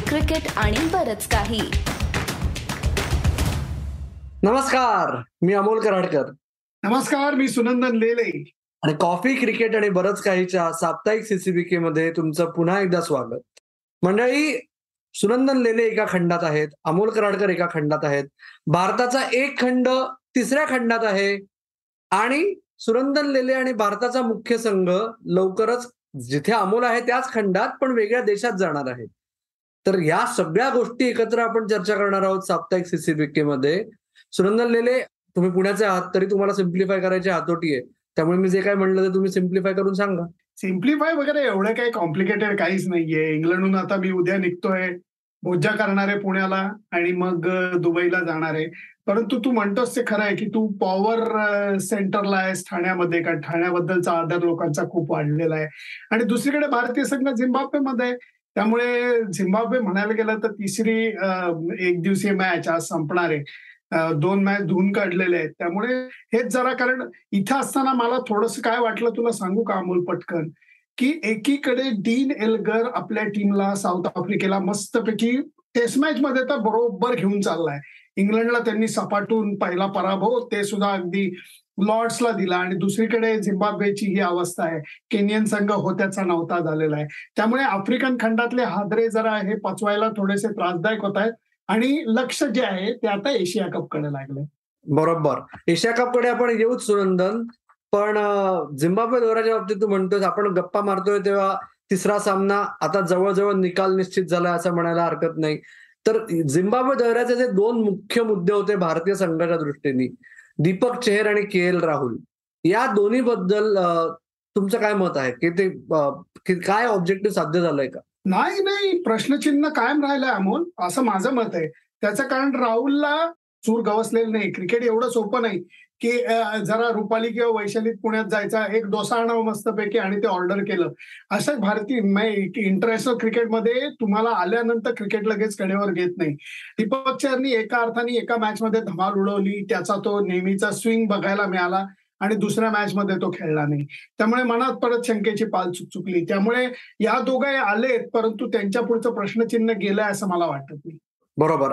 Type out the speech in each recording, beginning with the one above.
Cricket आणि बरच काही. नमस्कार मी अमोल कराडकर. नमस्कार मी सुनंदन लेले. आणि कॉफी क्रिकेट आणि बरंच काहीच्या साप्ताहिक सीसीबीके मध्ये तुमचं पुन्हा एकदा स्वागत. मंडळी सुनंदन लेले एका खंडात आहेत अमोल कराडकर एका खंडात आहेत भारताचा एक खंड तिसऱ्या खंडात आहे आणि सुनंदन लेले आणि भारताचा मुख्य संघ लवकरच जिथे अमोल आहे त्याच खंडात पण वेगळ्या देशात जाणार आहे. तर या सगळ्या गोष्टी एकत्र आपण चर्चा करणार आहोत साप्ताहिक सीसीबीके मध्ये सुनंदन लेले तुम्ही पुण्याचे आहात तरी तुम्हाला सिम्प्लिफाय करायची हातोटी आहे. त्यामुळे मी जे काय म्हणलं ते तुम्ही सिम्प्लिफाय करून सांगा. सिम्प्लिफाय वगैरे एवढं काही कॉम्प्लिकेटेड काहीच नाहीये. इंग्लंडहून आता मी उद्या निघतोय. मोजा करणार आहे पुण्याला आणि मग दुबईला जाणार. आहे परंतु तू म्हणतोस ते खरं आहे की तू पॉवर सेंटरला आहेस ठाण्यामध्ये. कारण ठाण्याबद्दलचा आदर लोकांचा खूप वाढलेला आहे. आणि दुसरीकडे भारतीय संघ झिम्बाब्वेमध्ये आहे. त्यामुळे झिम्बाब्वे म्हणायला गेलं तर तिसरी एक दिवसीय मॅच आज संपणार आहे. दोन मॅच धुवून काढलेले आहेत. त्यामुळे हेच जरा कारण इथं असताना मला थोडंसं काय वाटलं तुला सांगू का अमोल पटकन? की एकीकडे डीन एल्गर आपल्या टीमला साऊथ आफ्रिकेला मस्तपैकी टेस्ट मॅच मध्ये तर बरोबर घेऊन चाललाय. इंग्लंडला त्यांनी सपाटून पहिला पराभव ते सुद्धा अगदी लॉर्ड्सला दिला आणि दुसरीकडे झिम्बाब्वेची ही अवस्था आहे. केनियन संघ होत्याचा नव्हता झालेला आहे. त्यामुळे आफ्रिकन खंडातले हादरे जरा हे पचवायला थोडेसे त्रासदायक होत आहेत. आणि लक्ष जे आहे ते आता एशिया कपकडे लागले. बरोबर. एशिया कपकडे आपण येऊच सुनंदन. पण झिम्बाब्वे दौऱ्याच्या बाबतीत तू म्हणतोय आपण गप्पा मारतोय तेव्हा तिसरा सामना आता जवळजवळ निकाल निश्चित झाला असं म्हणायला हरकत नाही. तर झिम्बाब्वे दौऱ्याचे जे दोन मुख्य मुद्दे होते भारतीय संघाच्या दृष्टीने दीपक चेहर आणि के एल राहुल. या दोन्ही बद्दल तुमचं काय मत आहे? की ते काय ऑब्जेक्टिव्ह साध्य झालंय का? नाही नाही. प्रश्नचिन्ह कायम राहिलंय अमोल. असं माझं मत आहे. त्याचं कारण राहुलला चूर गवसलेलं नाही. क्रिकेट एवढं सोपं नाही. की जरा रुपाली किंवा वैशालीत पुण्यात जायचा एक डोसा आणावं मस्तपैकी आणि ते ऑर्डर केलं. असं भारतीय इंटरनॅशनल क्रिकेटमध्ये तुम्हाला आल्यानंतर क्रिकेट लगेच कडेवर घेत नाही. दीपक चरनी एका अर्थाने एका मॅच मध्ये धमाल उडवली. त्याचा तो नेहमीचा स्विंग बघायला मिळाला आणि दुसऱ्या मॅच मध्ये तो खेळला नाही. त्यामुळे मनात परत शंकेची पाल चुक चुकली. त्यामुळे या दोघे आलेत परंतु त्यांच्या पुढचं प्रश्नचिन्ह गेलंय असं मला वाटत नाही. बरोबर.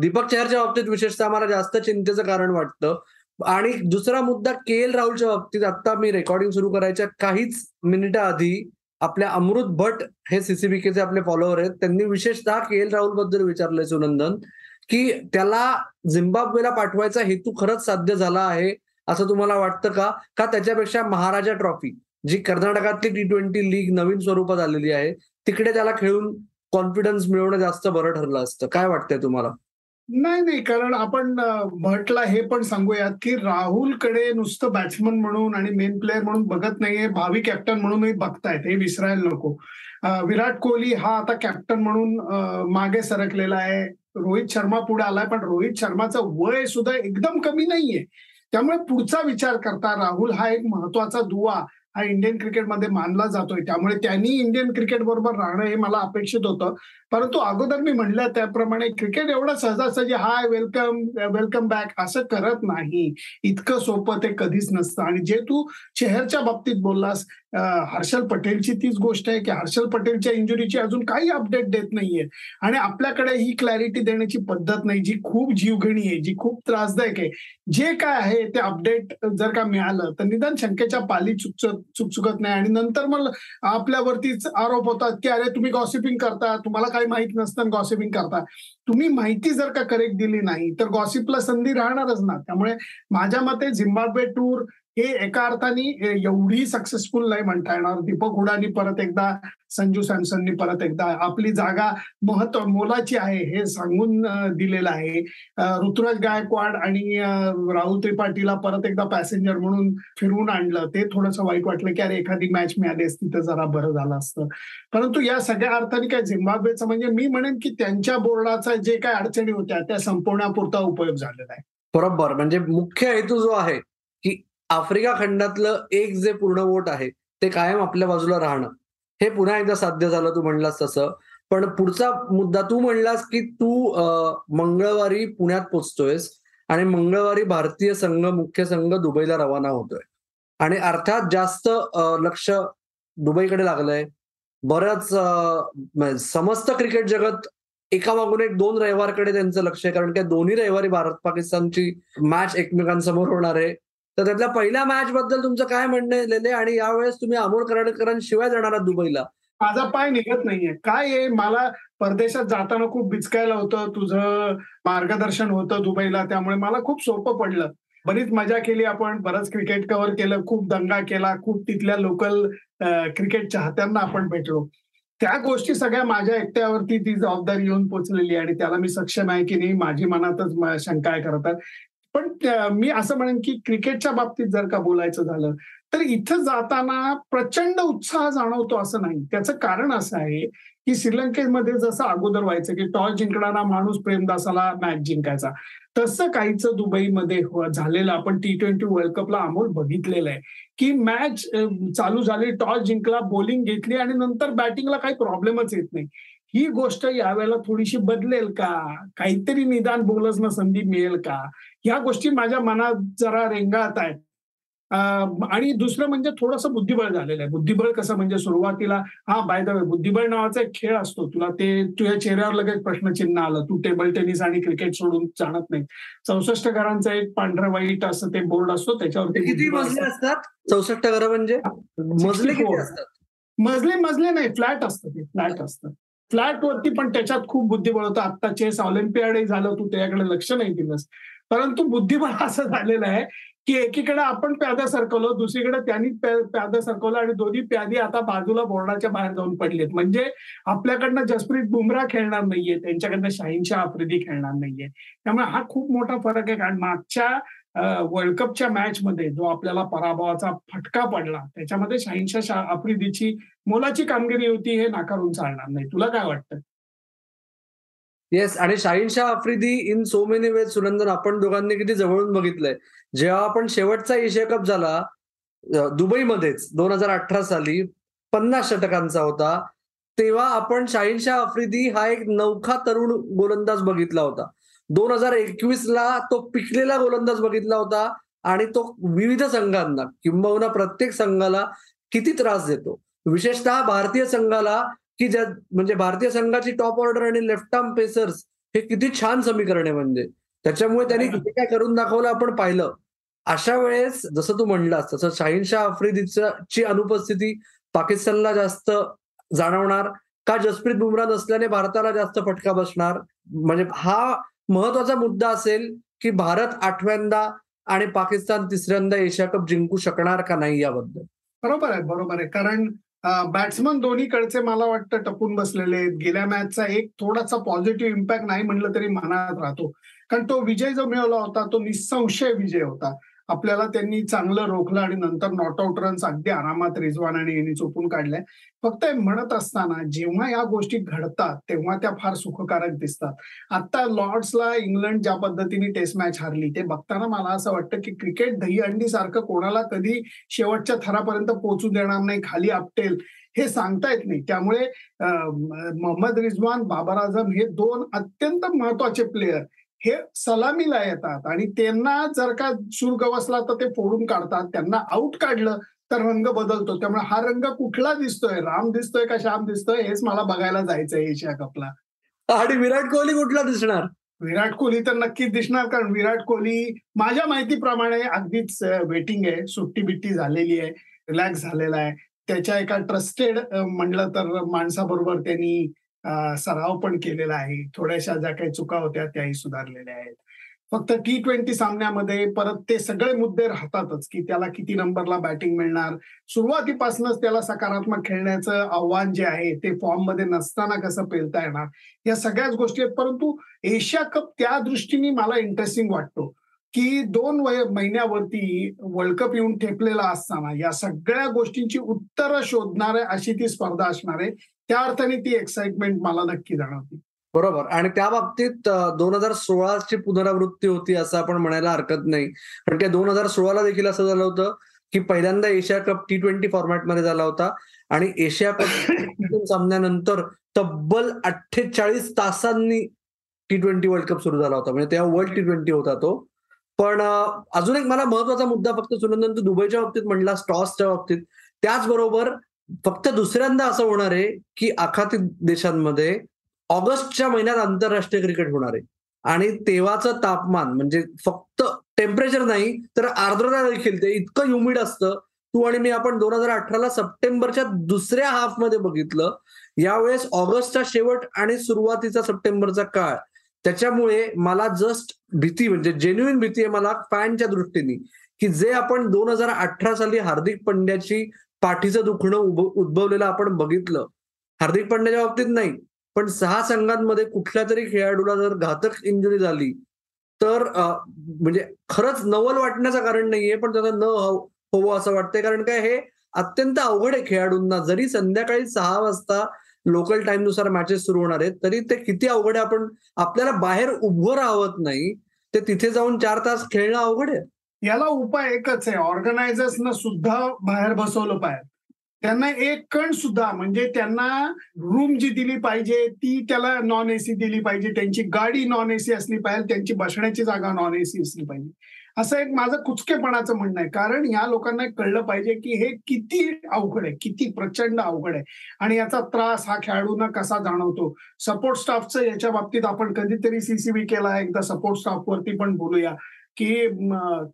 दीपक चहरच्या बाबतीत विशेषतः मला जास्त चिंतेचं कारण वाटतं. आणि दुसरा मुद्दा के एल राहुलच्या बाबतीत आता मी रेकॉर्डिंग सुरू करायच्या काहीच मिनिटं आधी आपल्या अमृत भट हे सीसीबीकेचे आपले फॉलोअर आहेत. त्यांनी विशेषतः के एल राहुलबद्दल विचारलंय सुनंदन की त्याला झिम्बाब्वेला पाठवायचा हेतू खरंच साध्य झाला आहे असं तुम्हाला वाटतं का? का त्याच्यापेक्षा महाराजा ट्रॉफी जी कर्नाटकातली टी ट्वेंटी लीग नवीन स्वरूपात आलेली आहे तिकडे त्याला खेळून कॉन्फिडन्स मिळवणं जास्त बरं ठरलं असतं. काय वाटतंय तुम्हाला? नाही नाही कारण आपण म्हटला हे पण सांगूयात की राहुलकडे नुसतं बॅट्समन म्हणून आणि मेन प्लेअर म्हणून बघत नाहीये भावी कॅप्टन म्हणूनही बघतायत हे विसरायला नको. विराट कोहली हा आता कॅप्टन म्हणून मागे सरकलेला आहे. रोहित शर्मा पुढे आलाय पण रोहित शर्माचं वय सुद्धा एकदम कमी नाहीये. त्यामुळे पुढचा विचार करता राहुल हा एक महत्त्वाचा दुवा. हा इंडियन क्रिकेटमध्ये मानला जातोय. त्यामुळे त्यांनी इंडियन क्रिकेट बरोबर राहणं हे मला अपेक्षित होतं. परंतु अगोदर मी म्हणलं त्याप्रमाणे क्रिकेट एवढं सहजासहजी हाय वेलकम वेलकम बॅक असं करत नाही. इतकं सोपं ते कधीच नसतं. आणि जे तू शहरच्या बाबतीत बोललास हर्षल पटेलची तीच गोष्ट आहे की हर्षल पटेलच्या इंजुरीची अजून काही अपडेट देत नाहीये. आणि आपल्याकडे ही क्लॅरिटी देण्याची पद्धत नाही जी खूप जीवघणी आहे जी खूप त्रासदायक आहे. जे काय आहे ते अपडेट जर का मिळालं तर निदान शंकेच्या पाली चुकचत चुकचुकत नाही. आणि नंतर मग आपल्यावरतीच आरोप होतात की अरे तुम्ही गॉसिपिंग करता. तुम्हाला काही माहीत नसतं गॉसिपिंग करता. तुम्ही माहिती जर का करेक्ट दिली नाही तर गॉसिपला संधी राहणारच ना. त्यामुळे माझ्या मते झिम्बाब्वे टूर हे एका अर्थाने एवढी सक्सेसफुल नाही म्हणता येणार. दीपक हुडानी परत एकदा संजू सॅमसननी परत एकदा आपली जागा महत्त्व मोलाची आहे हे सांगून दिलेलं आहे. ऋतुराज गायकवाड आणि राहुल त्रिपाठीला परत एकदा पॅसेंजर म्हणून फिरवून आणलं. ते थोडंसं वाईट वाटलं की अरे एखादी मॅच मिळाली असती तर जरा बरं झालं असतं. परंतु या सगळ्या अर्थाने काय झिम्बाब्वेचं म्हणजे मी म्हणेन की त्यांच्या बोर्डाचा जे काय अडचणी होत्या त्या संपवण्यापुरता उपयोग झालेला आहे. बरोबर. म्हणजे मुख्य हेतू जो आहे की आफ्रिका खंडातलं एक जे पूर्ण वोट आहे ते कायम आपल्या बाजूला राहणं. हे पुन्हा एकदा साध्य झालं तू म्हणलास तसं. पण पुढचा मुद्दा तू म्हणलास की तू मंगळवारी पुण्यात पोचतोयस आणि मंगळवारी भारतीय संघ मुख्य संघ दुबईला रवाना होतोय. आणि अर्थात जास्त लक्ष दुबईकडे लागलंय. बरंच समस्त क्रिकेट जगत एका मागून एक दोन रविवारकडे त्यांचं लक्ष आहे. कारण की दोन्ही रविवारी भारत पाकिस्तानची मॅच एकमेकांसमोर होणार आहे. तर त्यातल्या पहिल्या मॅच बद्दल तुमचं काय म्हणणं लेले? आणि यावेळेस तुम्ही अमोल कराडकरांशिवाय जाणार दुबईला. माझा पाय निघत नाहीये. काय आहे? मला परदेशात जाताना खूप बिचकायला होतं. तुझं मार्गदर्शन होतं दुबईला. त्यामुळे मला खूप सोपं पडलं. बरीच मजा केली आपण. बरंच क्रिकेट कव्हर केलं. खूप दंगा केला. खूप तिथल्या लोकल क्रिकेट चाहत्यांना आपण भेटलो. त्या गोष्टी सगळ्या माझ्या एकट्यावरती ती जबाबदारी येऊन पोचलेली आणि त्याला मी सक्षम आहे की नाही माझी मनातच शंका आहे खरं तर. पण मी असं म्हणेन की क्रिकेटच्या बाबतीत जर का बोलायचं झालं तर इथं जाताना प्रचंड उत्साह जाणवतो असं नाही. त्याचं कारण असं आहे की श्रीलंकेमध्ये जसं अगोदर व्हायचं की टॉस जिंकणारा माणूस प्रेमदासाला मॅच जिंकायचा. तसं काहीच दुबईमध्ये हो, झालेलं आपण टी ट्वेंटी वर्ल्ड कपला अमोल बघितलेलं आहे की मॅच चालू झाली टॉस जिंकला बॉलिंग घेतली आणि नंतर बॅटिंगला काही प्रॉब्लेमच येत नाही. ही गोष्ट यावेळेला थोडीशी बदलेल का? काहीतरी निदान बोलसनं संधी मिळेल का? ह्या गोष्टी माझ्या मनात जरा रेंगाळत आहेत. आणि दुसरं म्हणजे थोडंसं बुद्धिबळ झालेलं आहे. बुद्धिबळ कसं म्हणजे सुरुवातीला हा बाय द वे बुद्धिबळ नावाचा एक खेळ असतो. तुला ते तुझ्या चेहऱ्यावर लगेच प्रश्नचिन्ह आलं. तू टेबल टेनिस आणि क्रिकेट सोडून जाणत नाही. चौसष्ट घरांचा एक पांढरं वाईट असं ते बोर्ड असतो. ते त्याच्यावरती मजले असतं. असतात? चौसष्ट घरं म्हणजे? मजले किती 64. असतात? मजले मजले नाही. फ्लॅट असतं ते. फ्लॅट असतं. फ्लॅट वरती पण त्याच्यात खूप बुद्धिबळ होतं. आता चेस ऑलिम्पियाडही झालं तू त्याच्याकडे लक्ष नाही दिलंस परंतु बुद्धिबळ असं झालेलं आहे की एकीकडे आपण प्यादा सरकवलो दुसरीकडे त्यांनी प्यादा सरकवलं आणि दोन्ही प्यादी आता बाजूला बोर्डाच्या बाहेर जाऊन पडलेत. म्हणजे आपल्याकडनं जसप्रीत बुमराह खेळणार नाहीये त्यांच्याकडनं शाहीनशाह आफ्रिदी खेळणार नाहीये. त्यामुळे हा खूप मोठा फरक आहे. कारण मागच्या वर्ल्ड कपच्या मॅच मध्ये जो आपल्याला पराभवाचा फटका पडला त्याच्यामध्ये शाहीनशाह शा- आफ्रिदीची मोलाची कामगिरी होती हे नाकारून चालणार नाही. तुला काय वाटतं? येस आणि Shaheen Shah Afridi in so many ways Sunandan आपण दोघांनी किती जवळून बघितलंय. जेव्हा आपण शेवटचा एशिया कप झाला दुबईमध्येच दोन हजार अठरा साली पन्नास षटकांचा होता तेव्हा आपण शाहीनशाह आफ्रिदी हा एक नौखा तरुण गोलंदाज बघितला होता. दोन हजार एकवीस ला तो पिकलेला गोलंदाज बघितला होता आणि तो विविध संघांना किंबहुना प्रत्येक संघाला किती त्रास देतो. विशेषतः भारतीय संघाला की ज्या म्हणजे भारतीय संघाची टॉप ऑर्डर आणि लेफ्ट आर्म पेसर्स हे किती छान समीकरण आहे म्हणजे त्याच्यामुळे त्यांनी किती काय करून दाखवलं आपण पाहिलं. अशा वेळेस जसं तू म्हणलास तसं शाहीनशाह आफ्रिदीचं ची अनुपस्थिती पाकिस्तानला जास्त जाणवणार का जसप्रीत बुमराह नसल्याने भारताला जास्त फटका बसणार? म्हणजे हा महत्त्वाचा मुद्दा असेल की भारत आठव्यांदा आणि पाकिस्तान तिसऱ्यांदा एशिया कप जिंकू शकणार का नाही याबद्दल? बरोबर आहे बरोबर आहे. कारण बॅट्समन दोन्हीकडचे मला वाटतं टपून बसलेले आहेत. गेल्या मॅचचा एक थोडासा पॉझिटिव्ह इम्पॅक्ट नाही म्हणलं तरी मनात राहतो. कारण तो विजय जो मिळवला होता तो निसंशय विजय होता. आपल्याला त्यांनी चांगलं रोखलं आणि नंतर नॉट आउट रन्स अगदी आरामात रिजवान आणि यांनी चोपून काढल्या. फक्त म्हणत असताना जेव्हा या गोष्टी घडतात तेव्हा त्या फार सुखकारक दिसतात. आता लॉर्ड्सला इंग्लंड ज्या पद्धतीने टेस्ट मॅच हारली ते बघताना मला असं वाटतं की क्रिकेट दहीहंडी सारखं कोणाला कधी शेवटच्या थरापर्यंत पोहोचू देणार नाही खाली आपटेल हे सांगता येत नाही. त्यामुळे मोहम्मद रिजवान बाबर आझम हे दोन अत्यंत महत्त्वाचे प्लेयर हे सलामीला येतात. आणि त्यांना जर का सूर गवसला तर ते फोडून काढतात. त्यांना आउट काढलं तर रंग बदलतो. त्यामुळे हा रंग कुठला दिसतोय? राम दिसतोय का श्याम दिसतोय? हेच मला बघायला जायचंय एशिया कपला. आणि विराट कोहली कुठला दिसणार? विराट कोहली तर नक्कीच दिसणार कारण विराट कोहली माझ्या माहितीप्रमाणे अगदीच वेटिंग आहे. सुट्टी बिट्टी झालेली आहे. रिलॅक्स झालेला आहे. त्याच्या एका ट्रस्टेड म्हणलं तर माणसाबरोबर त्यांनी सराव पण केलेला आहे. थोड्याशा ज्या काही चुका होत्या त्याही सुधारलेल्या आहेत. फक्त टी ट्वेंटी सामन्यामध्ये परत ते सगळे मुद्दे राहतातच की त्याला किती नंबरला बॅटिंग मिळणार. सुरुवातीपासूनच त्याला सकारात्मक खेळण्याचं आव्हान जे आहे ते फॉर्ममध्ये नसताना कसं पेलता येणार? या सगळ्याच गोष्टी आहेत. परंतु एशिया कप त्या दृष्टीने मला इंटरेस्टिंग वाटतो की दोन वय महिन्यावरती वर्ल्ड कप येऊन ठेपलेला असताना या सगळ्या गोष्टींची उत्तरं शोधणार अशी ती स्पर्धा असणार आहे. त्या अर्थाने ती एक्साइटमेंट मला नक्की जाणवते. बरोबर. आणि त्या बाबतीत दोन हजार सोळाची पुनरावृत्ती होती असं आपण म्हणायला हरकत नाही. कारण की दोन हजार सोळाला देखील असं झालं होतं की पहिल्यांदा एशिया कप टी ट्वेंटी फॉर्मॅटमध्ये झाला होता. आणि एशिया कप सामन्यानंतर तब्बल अठ्ठेचाळीस तासांनी टी ट्वेंटी वर्ल्ड कप सुरू झाला होता. म्हणजे तेव्हा वर्ल्ड टी ट्वेंटी होता तो. पण अजून एक मला महत्त्वाचा मुद्दा फक्त सुनंदन तू दुबईच्या बाबतीत म्हणला टॉसच्या बाबतीत. त्याचबरोबर फक्त दुसऱ्यांदा असं होणार आहे की आखाती देशांमध्ये ऑगस्टच्या महिन्यात आंतरराष्ट्रीय क्रिकेट होणार आहे. आणि तेव्हाचं तापमान म्हणजे फक्त टेम्परेचर नाही तर आर्द्रता देखील ते इतकं ह्युमिड असतं. तू आणि मी आपण दोन हजार अठराला सप्टेंबरच्या दुसऱ्या हाफमध्ये बघितलं. यावेळेस ऑगस्टचा शेवट आणि सुरुवातीचा सप्टेंबरचा काळ. त्याच्यामुळे मला जस्ट भीती म्हणजे जेन्युइन भीती आहे मला फॅनच्या दृष्टीने की जे आपण दोन हजार अठरा साली हार्दिक पंड्याची पाठीचं दुखणं उद्भवलेलं आपण बघितलं. हार्दिक पांड्याच्या बाबतीत नाही पण सहा संघांमध्ये कुठल्या तरी खेळाडूला जर घातक इंजुरी झाली तर म्हणजे खरंच नवल वाटण्याचं कारण नाहीये पण त्याला न होवं असं वाटतंय. कारण काय हे अत्यंत अवघड आहे खेळाडूंना. जरी संध्याकाळी सहा वाजता लोकल टाइमनुसार मॅचेस सुरू होणार आहेत तरी ते किती अवघड आहे आपण आपल्याला बाहेर उभं राहत नाही ते तिथे जाऊन चार तास खेळणं अवघड आहे. याला उपाय एकच आहे. ऑर्गनायझर्सनं सुद्धा बाहेर बसवलं पाहिजे. त्यांना एक कण सुद्धा म्हणजे त्यांना रूम जी दिली पाहिजे ती त्याला नॉन एसी दिली पाहिजे. त्यांची गाडी नॉन एसी असली पाहिजे त्यांची बसण्याची जागा नॉन एसी असली पाहिजे. असं एक माझं कुचकेपणाचं म्हणणं आहे. कारण या लोकांना कळलं पाहिजे की हे किती अवघड आहे किती प्रचंड अवघड आहे. आणि याचा त्रास हा खेळाडूंना कसा जाणवतो? सपोर्ट स्टाफचं याच्या बाबतीत आपण कधीतरी सीसीबी केला एकदा सपोर्ट स्टाफवरती पण बोलूया. की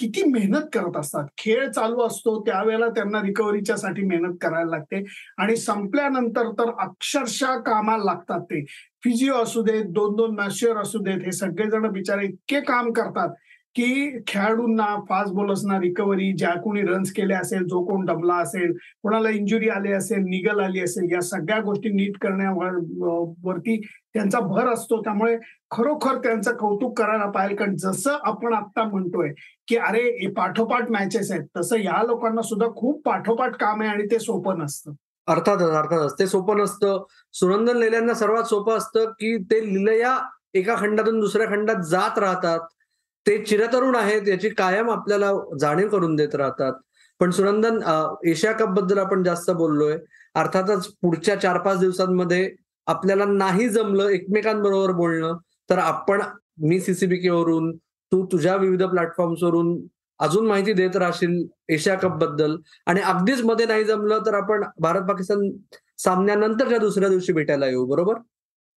किती मेहनत करत असतात. खेळ चालू असतो त्यावेळेला त्यांना रिकव्हरीच्या साठी मेहनत करायला लागते. आणि संपल्यानंतर तर अक्षरशः कामाला लागतात ते. फिजिओ असू देत दोन दोन नर्शियर असू देत हे सगळेजण बिचारे इतके काम करतात. की खेळाडूंना फास्ट बॉलर्सना रिकव्हरी ज्या कोणी रन्स केले असेल जो कोण डबला असेल कोणाला इंजुरी आली असेल निगल आली असेल या सगळ्या गोष्टी नीट करण्यावरती त्यांचा भर असतो. त्यामुळे खरोखर त्यांचं कौतुक करायला पाहिजे. कारण जसं आपण आता म्हणतोय की अरे पाठोपाठ मॅचेस आहेत. तसं या लोकांना सुद्धा खूप पाठोपाठ काम आहे आणि ते सोपं नसतं. अर्थातच अर्थातच. ते सोपं नसतं. सुरंदन लेल्यांना सर्वात सोपं असतं की ते लिलया एका खंडातून दुसऱ्या खंडात जात राहतात. ते चिरतरुण आहेत याची कायम आपल्याला जाणीव करून देत राहतात. पण सुनंदन एशिया कपबद्दल आपण जास्त बोललोय. अर्थातच पुढच्या चार पाच दिवसांमध्ये आपल्याला नाही जमलं एकमेकांबरोबर बोलणं तर आपण मी सीसीबीके वरून तू तुझ्या विविध प्लॅटफॉर्म्सवरून अजून माहिती देत राहशील एशिया कपबद्दल. आणि अगदीच मध्ये नाही जमलं तर आपण भारत पाकिस्तान सामन्यानंतरच्या दुसऱ्या दिवशी भेटायला येऊ बरोबर?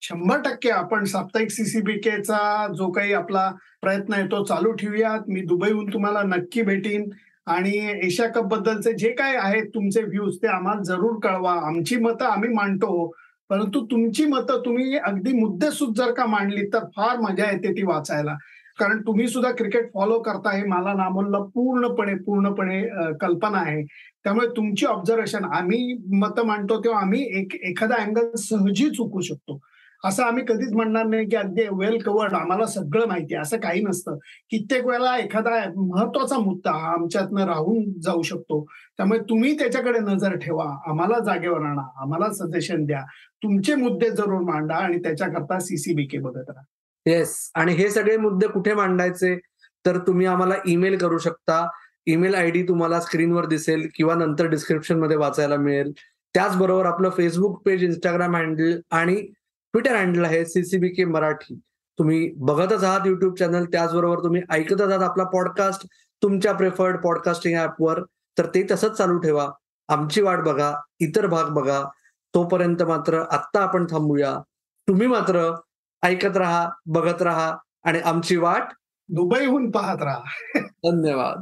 शंभर टक्के आपण साप्ताहिक सीसीबीकेचा जो काही आपला प्रयत्न आहे तो चालू ठेवूयात. मी दुबईहून तुम्हाला नक्की भेटीन. आणि एशिया कप बद्दलचे जे काय आहेत तुमचे व्ह्यूज ते आम्हाला जरूर कळवा. आमची मतं आम्ही मांडतो. परंतु तुमची मतं तुम्ही अगदी मुद्देसूद जर का मांडली तर फार मजा येते ती वाचायला. कारण तुम्ही सुद्धा क्रिकेट फॉलो करता हे मला नामोलला पूर्णपणे पूर्णपणे कल्पना आहे. त्यामुळे तुमची ऑब्झर्वेशन आम्ही मतं मांडतो तेव्हा आम्ही एक एखादा अँगल सहजी चुकू शकतो. असं आम्ही कधीच म्हणणार नाही की अगदी वेल कवर्ड आम्हाला सगळं माहिती आहे. असं काही नसतं. कित्येक वेळेला एखादा महत्त्वाचा मुद्दा हा आमच्यातनं राहून जाऊ शकतो. त्यामुळे तुम्ही त्याच्याकडे नजर ठेवा. आम्हाला जागेवर आणा. आम्हाला सजेशन द्या. तुमचे मुद्दे जरूर मांडा आणि त्याच्याकरता सीसीबीके बघत राहा. येस आणि हे सगळे मुद्दे कुठे मांडायचे? तर तुम्ही आम्हाला ईमेल करू शकता. ईमेल आय डी तुम्हाला स्क्रीनवर दिसेल किंवा नंतर डिस्क्रिप्शनमध्ये वाचायला मिळेल. त्याचबरोबर आपलं फेसबुक पेज इंस्टाग्राम हँडल आणि ट्विटर हँडल आहे सीसीबी के मराठी. तुम्ही बघतच आहात युट्यूब चॅनल त्याचबरोबर तुम्ही ऐकतच आहात आपला पॉडकास्ट तुमच्या प्रेफर्ड पॉडकास्टिंग ऍपवर तर ते तसंच चालू ठेवा. आमची वाट बघा इतर भाग बघा. तोपर्यंत मात्र आत्ता आपण थांबूया. तुम्ही मात्र ऐकत राहा बघत राहा आणि आमची वाट दुबईहून पाहत राहा. धन्यवाद.